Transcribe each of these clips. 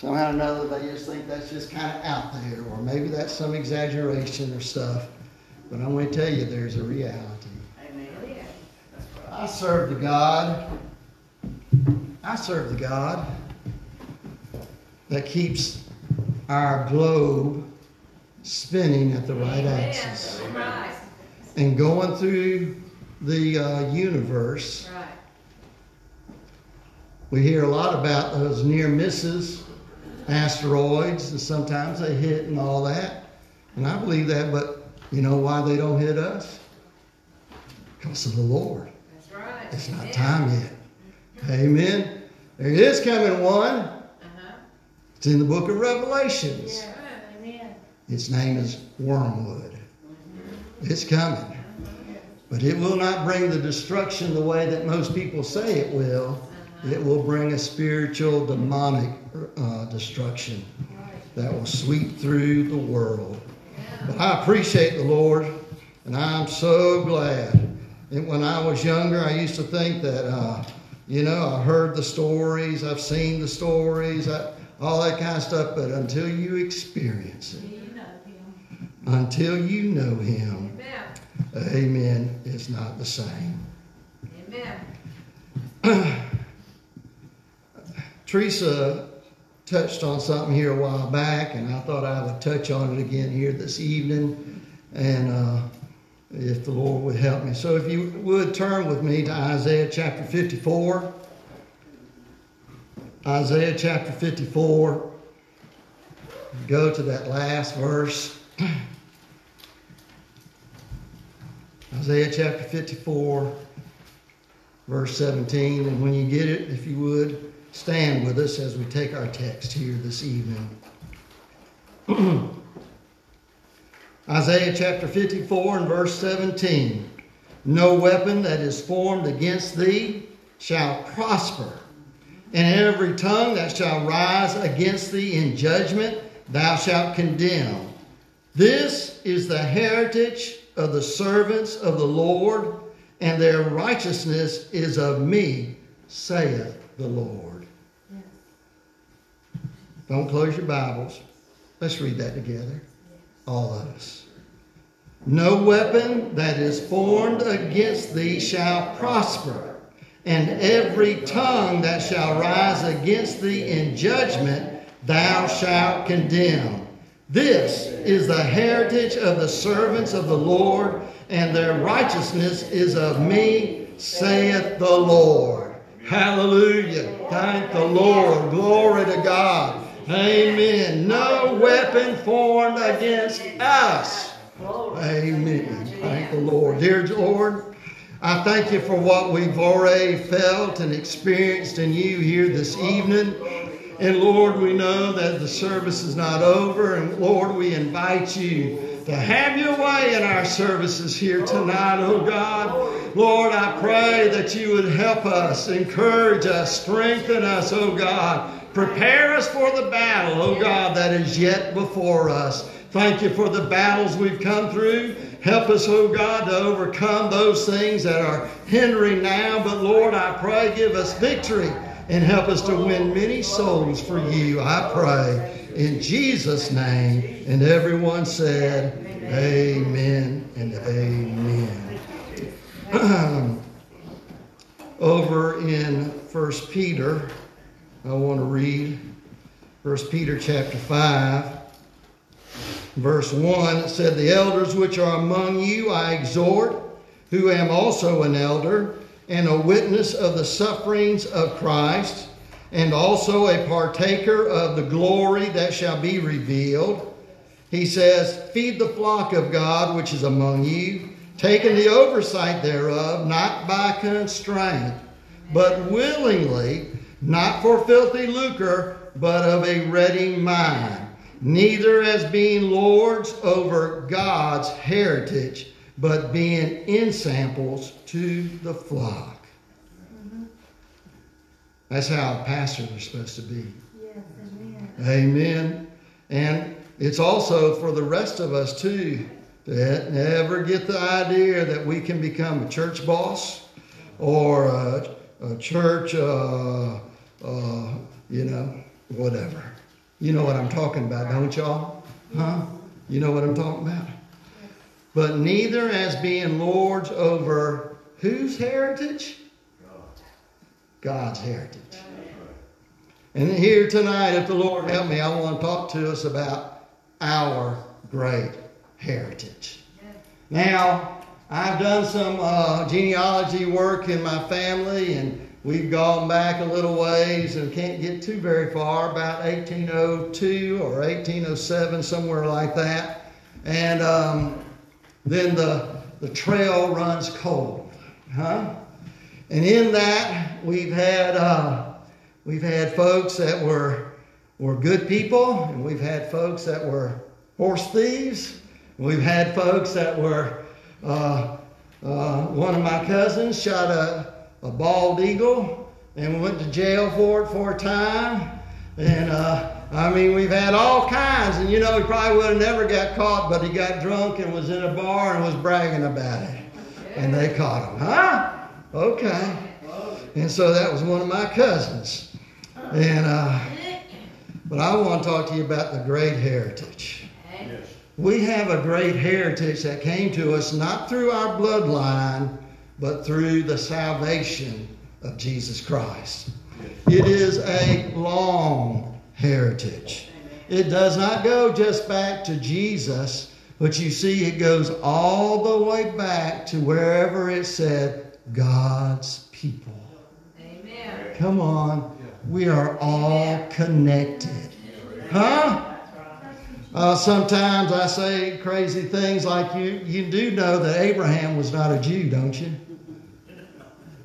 somehow or another they just think that's just kind of out there, or maybe that's some exaggeration or stuff. But I'm going to tell you, there's a reality. Amen. I serve the God. I serve the God that keeps our globe spinning at the right axis Right. and going through the uh, universe. Right. We hear a lot about those near misses, asteroids, and sometimes they hit and all that. And I believe that, but you know why they don't hit us? Because of the Lord. That's right. It's not time yet. Amen. There is coming one. Uh-huh. It's in the book of Revelations. Yeah. Amen. Its name is Wormwood. It's coming. But it will not bring the destruction the way that most people say it will. It will bring a spiritual, demonic uh, destruction that will sweep through the world. But I appreciate the Lord, and I'm so glad. And when I was younger, I used to think that, uh, you know, I heard the stories, I've seen the stories, I, all that kind of stuff, but until you experience it, You know until you know Him, Amen. amen, it's not the same. Amen. Teresa touched on something here a while back, and I thought I would touch on it again here this evening, and uh, if the Lord would help me. So, if you would turn with me to Isaiah chapter 54. Isaiah chapter 54. Go to that last verse. Isaiah chapter 54, verse 17. And when you get it, if you would, stand with us as we take our text here this evening. Isaiah chapter 54 and verse 17. No weapon that is formed against thee shall prosper, and every tongue that shall rise against thee in judgment thou shalt condemn. This is the heritage of the servants of the Lord, and their righteousness is of me, saith the Lord. Don't close your Bibles. Let's read that together. All of us. No weapon that is formed against thee shall prosper, and every tongue that shall rise against thee in judgment thou shalt condemn. This is the heritage of the servants of the Lord, and their righteousness is of me, saith the Lord. Hallelujah. Thank the Lord. Glory to God. Amen. No weapon formed against us. Amen. Thank the Lord. Dear Lord, I thank you for what we've already felt and experienced in you here this evening. And Lord, we know that the service is not over. And Lord, we invite you to have your way in our services here tonight, oh God. Lord, I pray that you would help us, encourage us, strengthen us, oh God. Prepare us for the battle, oh God, that is yet before us. Thank you for the battles we've come through. Help us, oh God, to overcome those things that are hindering now. But Lord, I pray, give us victory and help us to win many souls for you. I pray in Jesus' name. And everyone said, Amen and Amen. Over in First Peter, I want to read First Peter chapter 5. Verse 1 it said, The elders which are among you I exhort, who am also an elder, and a witness of the sufferings of Christ, and also a partaker of the glory that shall be revealed. He says, Feed the flock of God which is among you, taking the oversight thereof, not by constraint, but willingly, not for filthy lucre, but of a ready mind neither as being lords over God's heritage, but being ensamples to the flock. That's how pastors are supposed to be. Yes, amen. Amen. And it's also for the rest of us too to never get the idea that we can become a church boss or a, a church, uh, uh, you know, whatever. You know what I'm talking about, don't y'all? Huh? You know what I'm talking about? But neither as being lords over whose heritage? God's heritage. And here tonight, if the Lord help me, I want to talk to us about our great heritage. Now, I've done some uh, genealogy work in my family, and we've gone back a little ways and can't get too very far, about 1802 or 1807, somewhere like that. And um, then the, the trail runs cold, huh? And in that, we've had uh, we've had folks that were were good people, and we've had folks that were horse thieves. We've had folks that were uh, uh, one of my cousins shot a, a bald eagle and went to jail for it for a time. And uh, I mean, we've had all kinds. And you know, he probably would have never got caught, but he got drunk and was in a bar and was bragging about it. And they caught him. Huh? Okay. And so that was one of my cousins. And uh, but I want to talk to you about the great heritage. We have a great heritage that came to us not through our bloodline, but through the salvation of Jesus Christ. It is a long heritage. It does not go just back to Jesus, but you see, it goes all the way back to wherever it said God's people. Amen. Come on. We are all connected. Huh? Uh, sometimes I say crazy things like you, you do know that Abraham was not a Jew, don't you?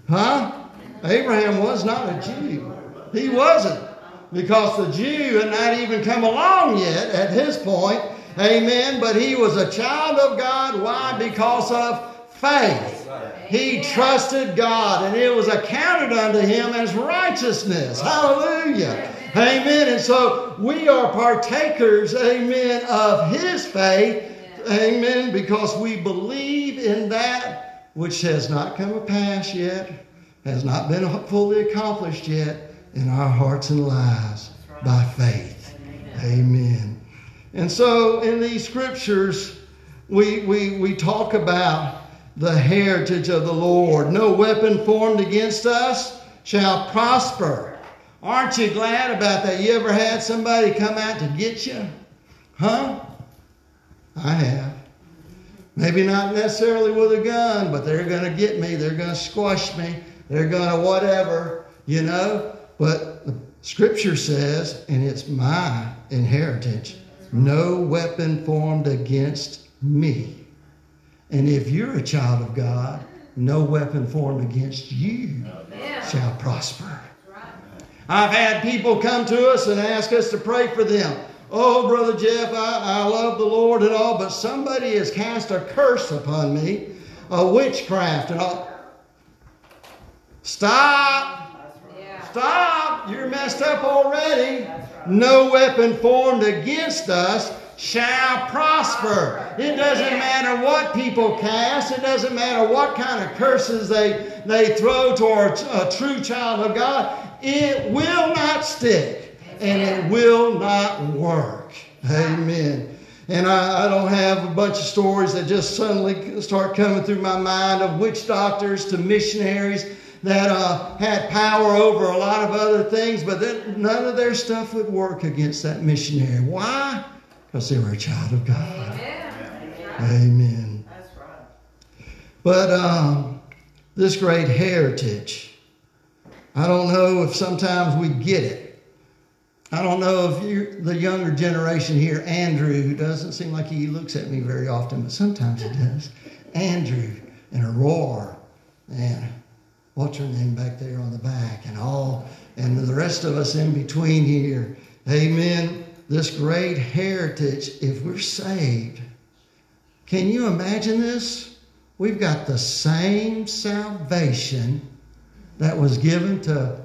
Huh? Abraham was not a Jew. He wasn't. Because the Jew had not even come along yet at his point. Amen. But he was a child of God. Why? Because of faith. He trusted God and it was accounted unto him as righteousness. Hallelujah. Amen. And so we are partakers, amen, of his faith. Amen. Because we believe in that which has not come to pass yet, has not been fully accomplished yet in our hearts and lives by faith. Amen. And so in these scriptures, we, we, we talk about the heritage of the Lord. No weapon formed against us shall prosper. Aren't you glad about that? You ever had somebody come out to get you? Huh? I have. Maybe not necessarily with a gun, but they're going to get me. They're going to squash me. They're going to whatever, you know. But the scripture says, and it's my inheritance, no weapon formed against me. And if you're a child of God, no weapon formed against you oh, shall prosper. I've had people come to us and ask us to pray for them. Oh, Brother Jeff, I, I love the Lord and all, but somebody has cast a curse upon me, a witchcraft and all. Stop! Stop! You're messed up already. No weapon formed against us shall prosper. It doesn't matter what people cast, it doesn't matter what kind of curses they, they throw towards a true child of God. It will not stick and it will not work. Amen. And I, I, don't have a bunch of stories that just suddenly start coming through my mind of witch doctors to missionaries that uh, had power over a lot of other things, but then none of their stuff would work against that missionary. Why? Because they were a child of God. Amen. Amen. That's right. But um, this great heritage, I don't know if sometimes we get it. I don't know if you're the younger generation here, Andrew, who doesn't seem like he looks at me very often, but sometimes he does. Andrew and Aurora and what's her name back there on the back and all, and the rest of us in between here. Amen. This great heritage, if we're saved, can you imagine this? We've got the same salvation that was given to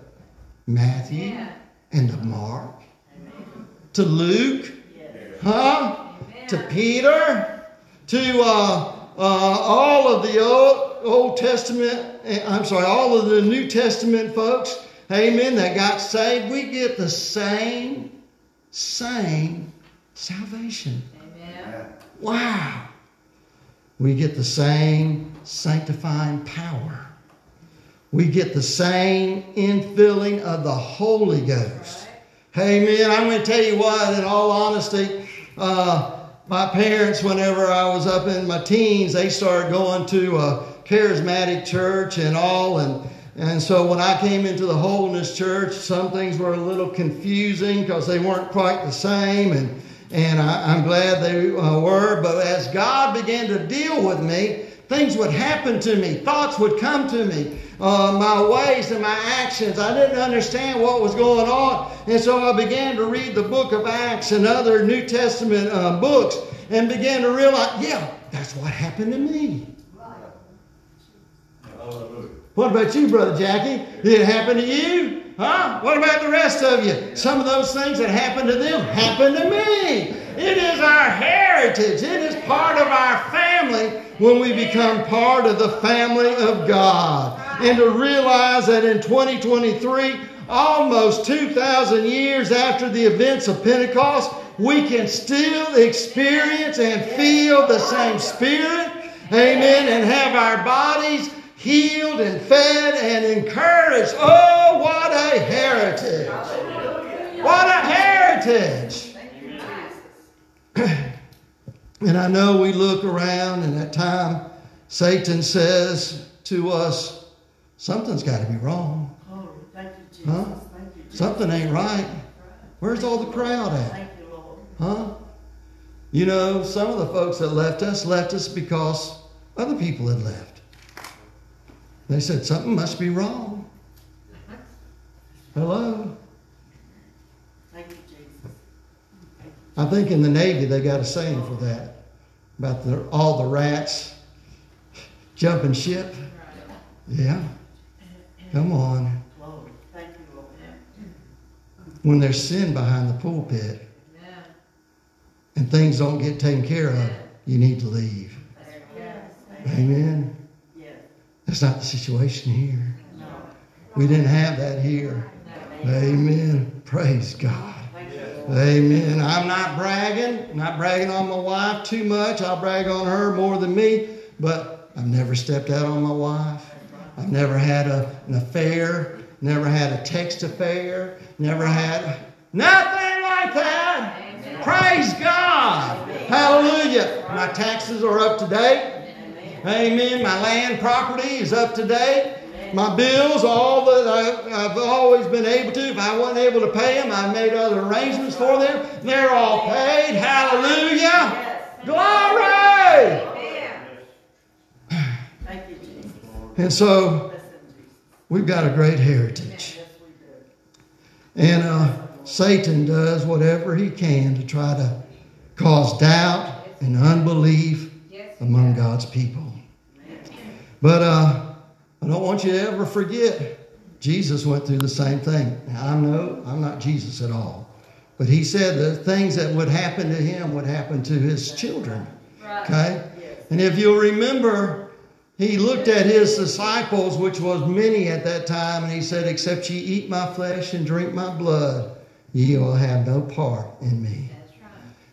Matthew yeah. and to Mark, Amen. to Luke, yeah. huh? Amen. To Peter, to uh, uh, all of the Old, Old Testament, eh, I'm sorry, all of the New Testament folks, amen, that got saved. We get the same same salvation. Amen. Wow. We get the same sanctifying power. We get the same infilling of the Holy Ghost. Hey, man, I'm going to tell you what, in all honesty, uh, my parents, whenever I was up in my teens, they started going to a charismatic church and all. And, and so when I came into the holiness church, some things were a little confusing because they weren't quite the same. And, and I, am glad they uh, were. But as God began to deal with me, things would happen to me, thoughts would come to me, uh, my ways and my actions. I didn't understand what was going on. And so I began to read the book of Acts and other New Testament uh, books and began to realize, yeah, that's what happened to me. What about you, Brother Jackie? Did it happen to you? Huh? What about the rest of you? Some of those things that happened to them happened to me. It is our heritage. It is part of our family when we become part of the family of God. And to realize that in 2023, almost 2,000 years after the events of Pentecost, we can still experience and feel the same Spirit. Amen. And have our bodies healed and fed and encouraged. Oh, what a heritage! What a heritage! and I know we look around, and at time Satan says to us, Something's got to be wrong. Huh? Something ain't right. Where's all the crowd at? Huh? You know, some of the folks that left us left us because other people had left. They said something must be wrong. Hello? Thank you, Jesus. I think in the Navy they got a saying for that about the, all the rats jumping ship. Yeah. Come on. Lord, thank you, Lord. When there's sin behind the pulpit and things don't get taken care of, you need to leave. Amen. That's not the situation here. We didn't have that here. Amen. Praise God. Amen. I'm not bragging, not bragging on my wife too much. I'll brag on her more than me, but I've never stepped out on my wife. I've never had a, an affair, never had a text affair, never had nothing like that. Amen. Praise God. Hallelujah. My taxes are up to date. Amen. My land property is up to date. My bills, all that I, I've always been able to. If I wasn't able to pay them, I made other arrangements for them. They're all paid. Hallelujah. Glory. Jesus. And so we've got a great heritage. And uh, Satan does whatever he can to try to cause doubt and unbelief among God's people. But uh, I don't want you to ever forget, Jesus went through the same thing. Now, I know I'm not Jesus at all, but he said the things that would happen to him would happen to his children. Okay? And if you'll remember, he looked at his disciples, which was many at that time, and he said, Except ye eat my flesh and drink my blood, ye will have no part in me.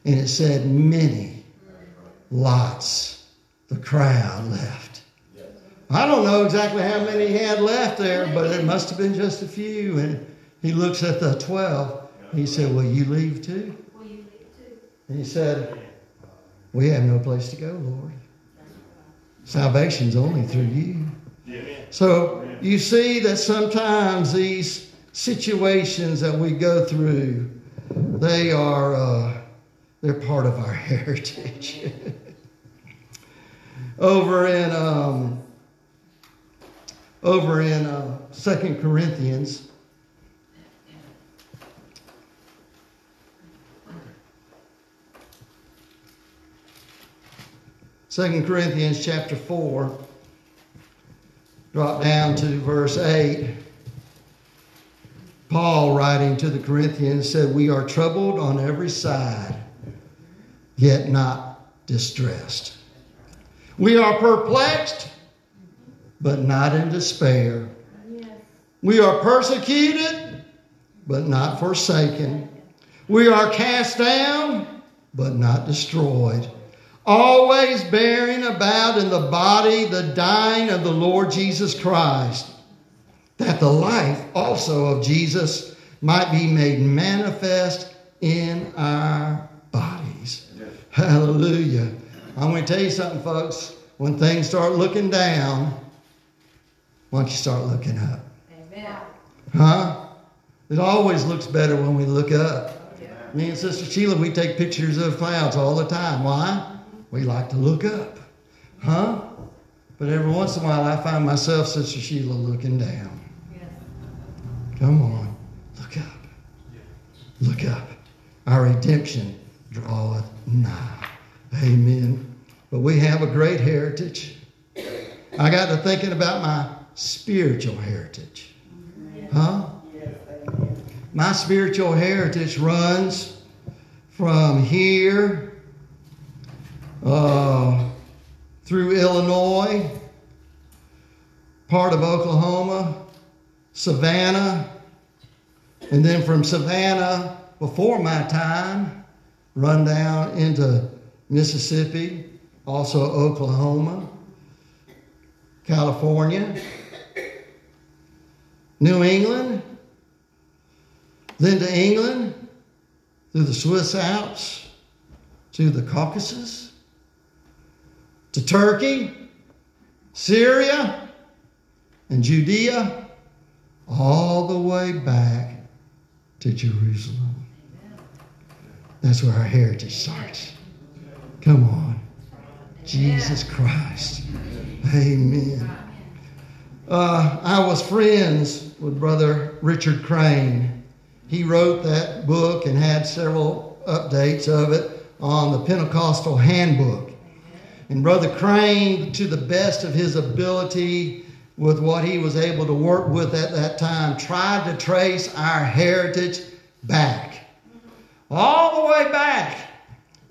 And it said, Many, lots, the crowd left. I don't know exactly how many he had left there, but it must have been just a few. And he looks at the 12. He said, Will you leave too? Will you leave too? And he said, We have no place to go, Lord. Salvation's only through you. So you see that sometimes these situations that we go through, they are uh, they're part of our heritage. over in um, over in uh, Second Corinthians. Second Corinthians chapter 4, drop down to verse 8. Paul, writing to the Corinthians, said, We are troubled on every side, yet not distressed. We are perplexed, but not in despair. Yes. We are persecuted, but not forsaken. We are cast down, but not destroyed. Always bearing about in the body the dying of the Lord Jesus Christ, that the life also of Jesus might be made manifest in our bodies. Hallelujah. I'm going to tell you something, folks. When things start looking down, why don't you start looking up? Amen. Huh? It always looks better when we look up. Me and Sister Sheila, we take pictures of clouds all the time. Why? We like to look up. Huh? But every once in a while, I find myself, Sister Sheila, looking down. Yes. Come on. Look up. Look up. Our redemption draweth nigh. Amen. But we have a great heritage. I got to thinking about my spiritual heritage. Huh? My spiritual heritage runs from here uh, through Illinois, part of Oklahoma, Savannah, and then from Savannah, before my time, run down into Mississippi, also Oklahoma, California, New England, then to England, through the Swiss Alps, to the Caucasus, to Turkey, Syria, and Judea, all the way back to Jerusalem. That's where our heritage starts. Come on. Jesus Christ. Amen. Uh, I was friends with Brother Richard Crane. He wrote that book and had several updates of it on the Pentecostal Handbook. And Brother Crane, to the best of his ability, with what he was able to work with at that time, tried to trace our heritage back. All the way back.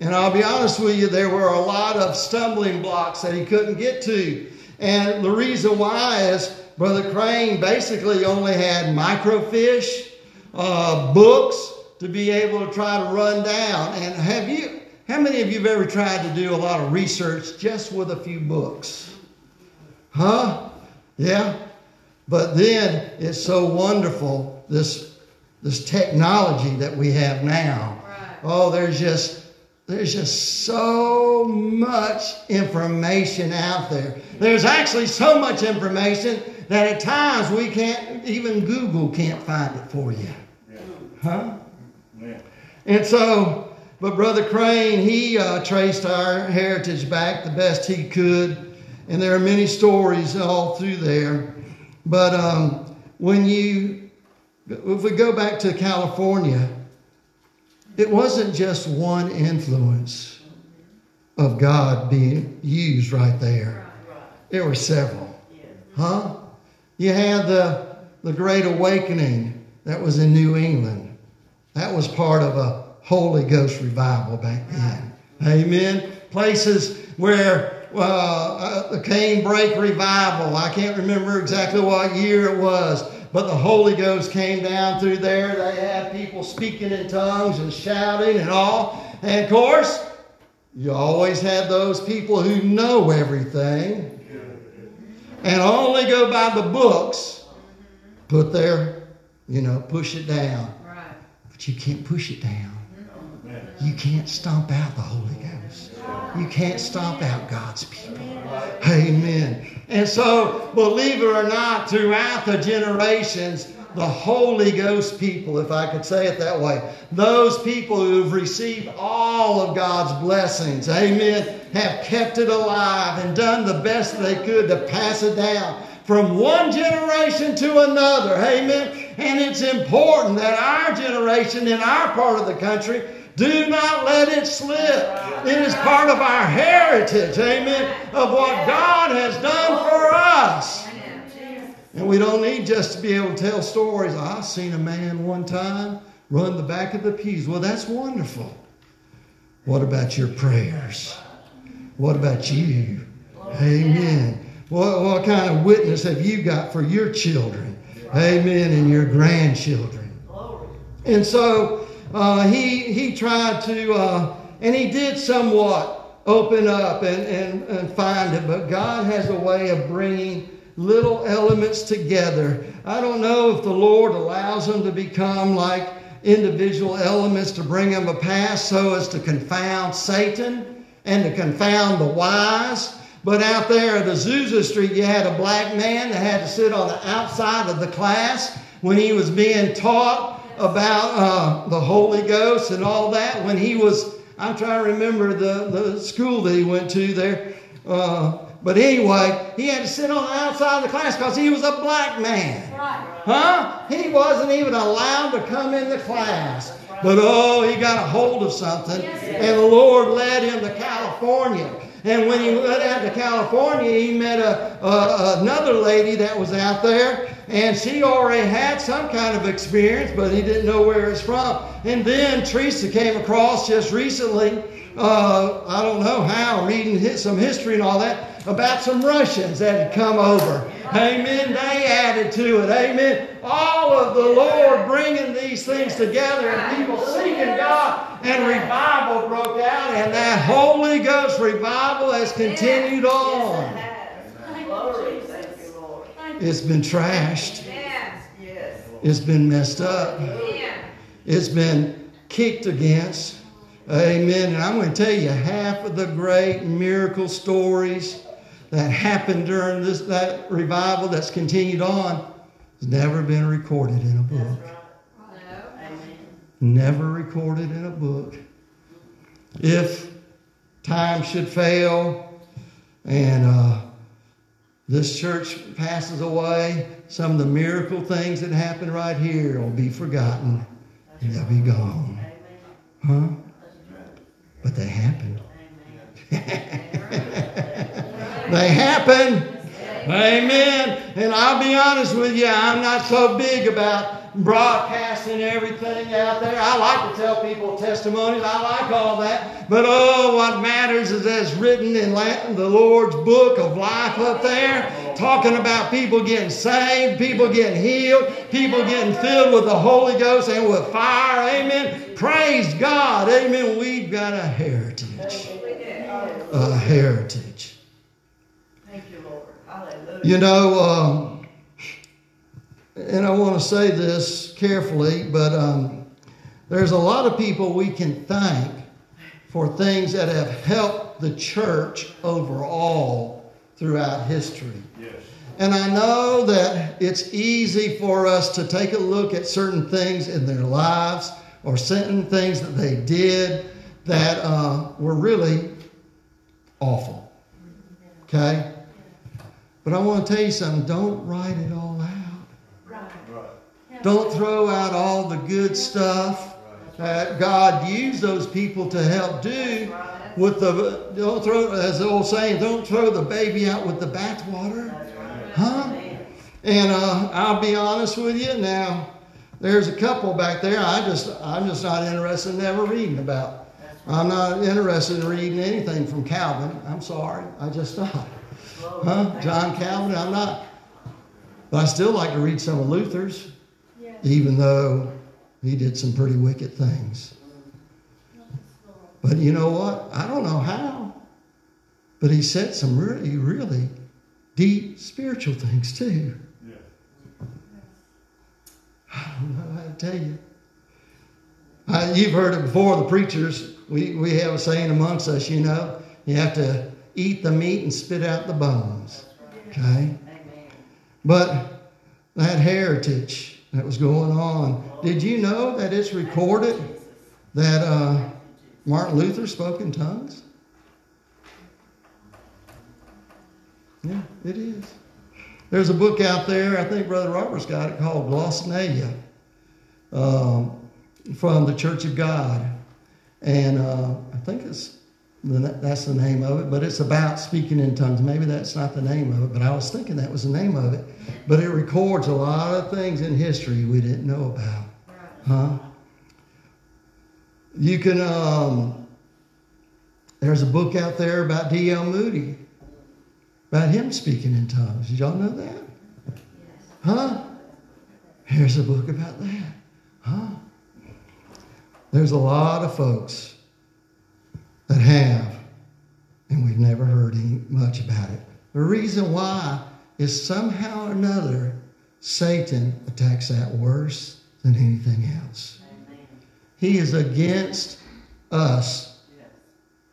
And I'll be honest with you, there were a lot of stumbling blocks that he couldn't get to. And the reason why is Brother Crane basically only had microfiche, uh, books to be able to try to run down. And have you, how many of you have ever tried to do a lot of research just with a few books? Huh? Yeah? But then it's so wonderful, this, this technology that we have now. Right. Oh, there's just there's just so much information out there. There's actually so much information that at times we can't even Google can't find it for you. Huh? And so, but Brother Crane, he uh, traced our heritage back the best he could, and there are many stories all through there. But um, when you, if we go back to California, it wasn't just one influence of God being used right there. There were several. Huh? You had the, the Great Awakening that was in New England. That was part of a Holy Ghost revival back then. Amen. Places where uh, uh, the Cane Ridge revival, I can't remember exactly what year it was, but the Holy Ghost came down through there. They had people speaking in tongues and shouting and all. And of course, you always had those people who know everything and only go by the books, put their, you know, push it down. Right. But you can't push it down. You can't stomp out the Holy Ghost. You can't stomp out God's people. Amen. And so, believe it or not, throughout the generations, the Holy Ghost people, if I could say it that way, those people who've received all of God's blessings, amen, have kept it alive and done the best they could to pass it down from one generation to another, amen. And it's important that our generation in our part of the country do not let it slip. It is part of our heritage, amen, of what God has done for us. And we don't need just to be able to tell stories. I seen a man one time run the back of the pews. Well, that's wonderful. What about your prayers? What about you? Amen. What, what kind of witness have you got for your children? Amen. And your grandchildren. And so uh, he, he tried to, uh, and he did somewhat open up and, and, and find it, but God has a way of bringing little elements together. I don't know if the Lord allows them to become like individual elements to bring them a pass so as to confound Satan and to confound the wise. But out there at Azusa Street, you had a black man that had to sit on the outside of the class when he was being taught about uh, the Holy Ghost and all that. When he was, I'm trying to remember the, the school that he went to there. Uh, but anyway, he had to sit on the outside of the class because he was a black man. Right. Huh? He wasn't even allowed to come in the class. But oh, he got a hold of something, and the Lord led him to California. And when he went out to California, he met a, a, another lady that was out there, and she already had some kind of experience, but he didn't know where it's from. And then Teresa came across just recently, uh, I don't know how, reading some history and all that, about some Russians that had come over. Amen. They added to it. Amen. All of the Lord bringing these things together and people seeking God and revival broke out and that Holy Ghost revival has continued on. Glory, thank you, Lord. It's been trashed. It's been messed up. It's been kicked against. Amen. And I'm going to tell you half of the great miracle stories that happened during this that revival that's continued on has never been recorded in a book. Never recorded in a book. If time should fail and uh, this church passes away, some of the miracle things that happened right here will be forgotten and they'll be gone. Huh? But they happened. They happen. Amen. And I'll be honest with you, I'm not so big about broadcasting everything out there. I like to tell people testimonies. I like all that. But oh, what matters is that's written in Latin, the Lord's book of life up there, talking about people getting saved, people getting healed, people getting filled with the Holy Ghost and with fire. Amen. Praise God. Amen. We've got a heritage. A heritage. Thank you, Lord. Hallelujah. You know, um, and I want to say this carefully, but um, there's a lot of people we can thank for things that have helped the church overall throughout history. Yes. And I know that it's easy for us to take a look at certain things in their lives or certain things that they did that uh, were really awful. Okay? But I want to tell you something don't write it all out. Right. Don't throw out all the good stuff that God used those people to help do with the don't throw as the old saying, don't throw the baby out with the bathwater. Huh? And uh, I'll be honest with you now. There's a couple back there. I just I'm just not interested in ever reading about. I'm not interested in reading anything from Calvin. I'm sorry. I just not. Huh? John Calvin. I'm not. But I still like to read some of Luther's even though he did some pretty wicked things. But you know what? I don't know how. But he said some really, really deep spiritual things too. Yeah. I don't know how to tell you. Uh, you've heard it before, the preachers. We, we have a saying amongst us, you know, you have to eat the meat and spit out the bones. Okay? But that heritage that was going on, did you know that it's recorded that uh, Martin Luther spoke in tongues? Yeah, it is. There's a book out there, I think Brother Robert's got it, called Glossolalia um, from the Church of God. And uh, I think it's that's the name of it, but it's about speaking in tongues. Maybe that's not the name of it, but I was thinking that was the name of it. But it records a lot of things in history we didn't know about. Huh? You can, um, there's a book out there about D.L. Moody, about him speaking in tongues. Did y'all know that? Huh? Here's a book about that. Huh? There's a lot of folks that have, and we've never heard any, much about it. The reason why is somehow or another Satan attacks that worse than anything else. Amen. He is against us Yes.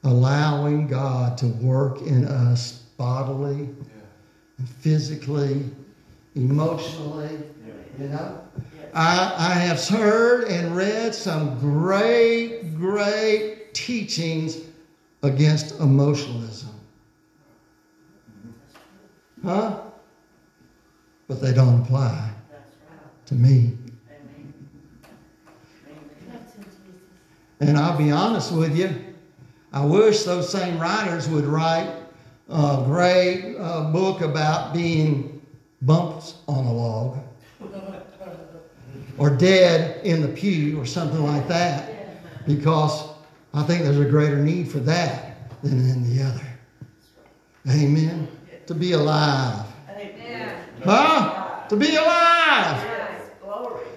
allowing God to work in us bodily and physically, emotionally, you know. I, I have heard and read some great, great teachings against emotionalism. Huh? But they don't apply to me. And I'll be honest with you, I wish those same writers would write a great uh, book about being bumps on a log or dead in the pew or something like that because I think there's a greater need for that than in the other. Amen. To be alive. Amen. Huh? To be alive. Yes.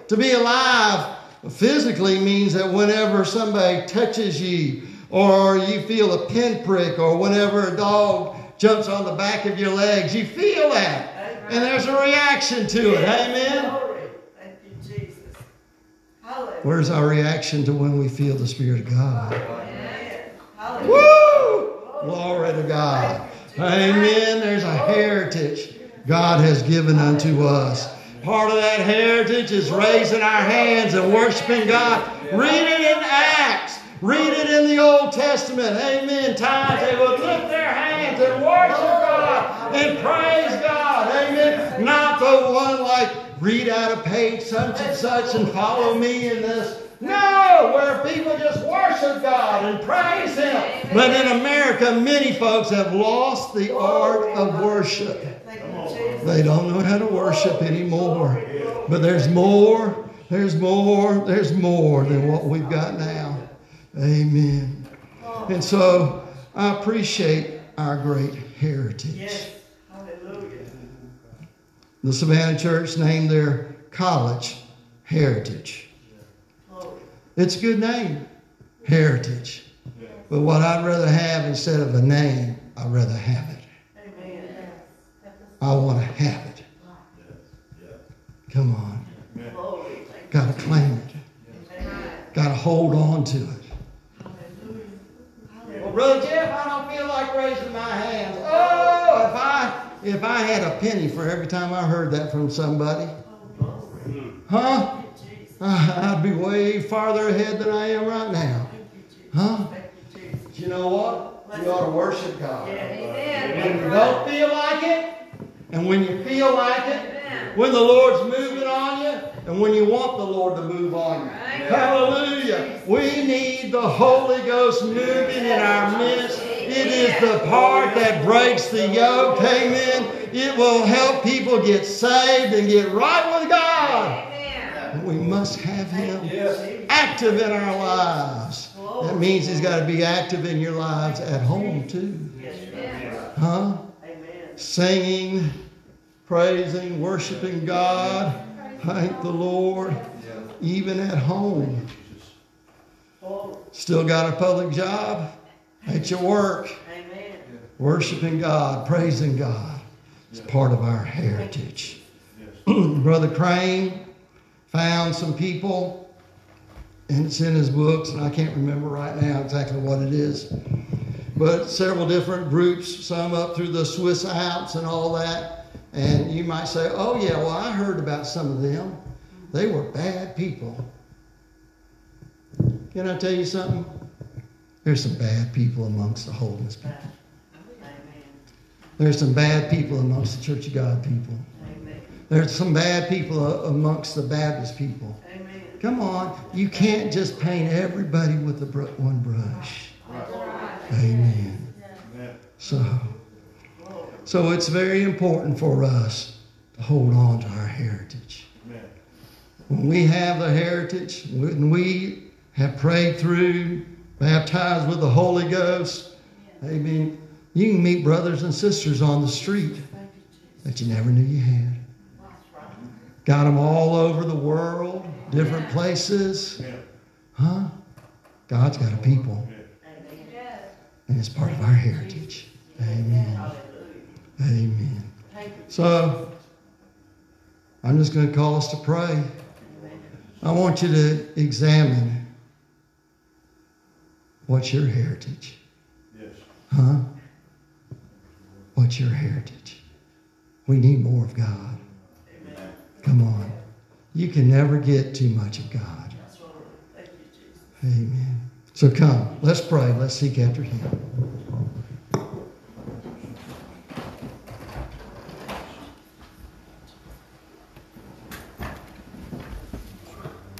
To be alive physically means that whenever somebody touches you, or you feel a pinprick, or whenever a dog jumps on the back of your legs, you feel that. And there's a reaction to it. Amen. Glory. Thank you, Jesus. Hallelujah. Where's our reaction to when we feel the Spirit of God? Woo! Glory to God. Amen. There's a heritage God has given unto us. Part of that heritage is raising our hands and worshiping God. Read it in Acts. Read it in the Old Testament. Amen. Times they would lift their hands and worship God and praise God. Amen. Not the one like read out a page such and such and follow me in this. No, where people just worship God and praise Him. But in America, many folks have lost the art of worship. They don't know how to worship anymore. But there's more, there's more, there's more than what we've got now. Amen. And so I appreciate our great heritage. The Savannah Church named their college Heritage. It's a good name, Heritage. But what I'd rather have instead of a name, I'd rather have it. I want to have it. Come on. Got to claim it. Got to hold on to it. Well, Brother Jeff, I don't feel like raising my hands. If I had a penny for every time I heard that from somebody, huh? Thank you, Jesus. I'd be way farther ahead than I am right now. Thank you, Jesus. Huh? Thank you, But you know what? You ought to worship God. Amen. When you don't feel like it, and when you feel like it, when the Lord's moving on you, and when you want the Lord to move on you. Hallelujah. We need the Holy Ghost moving in our midst. It is the part that breaks the yoke. Amen. It will help people get saved and get right with God. We must have Him active in our lives. That means He's got to be active in your lives at home too. Huh? Singing, praising, worshiping God. Thank the Lord. Even at home. Still got a public job at your work. Amen. Worshiping God, praising God. It's part of our heritage. Brother Crane found some people, and it's in his books, and I can't remember right now exactly what it is. But several different groups, some up through the Swiss Alps and all that. And you might say, oh, yeah, well, I heard about some of them. They were bad people. Can I tell you something? There's some bad people amongst the holiness people. There's some bad people amongst the Church of God people. Amen. There's some bad people uh, amongst the Baptist people. Amen. Come on, you can't just paint everybody with the br- one brush. Amen. So, so it's very important for us to hold on to our heritage. When we have the heritage, when we have prayed through, baptized with the Holy Ghost, amen, you can meet brothers and sisters on the street that you never knew you had. Got them all over the world, different places. Huh? God's got a people, and it's part of our heritage. Amen. Amen. So, I'm just going to call us to pray. I want you to examine what's your heritage. Yes. Huh? What's your heritage? We need more of God. Amen. Come on. You can never get too much of God. That's all right. Thank you, Jesus. Amen. So come, let's pray. Let's seek after Him.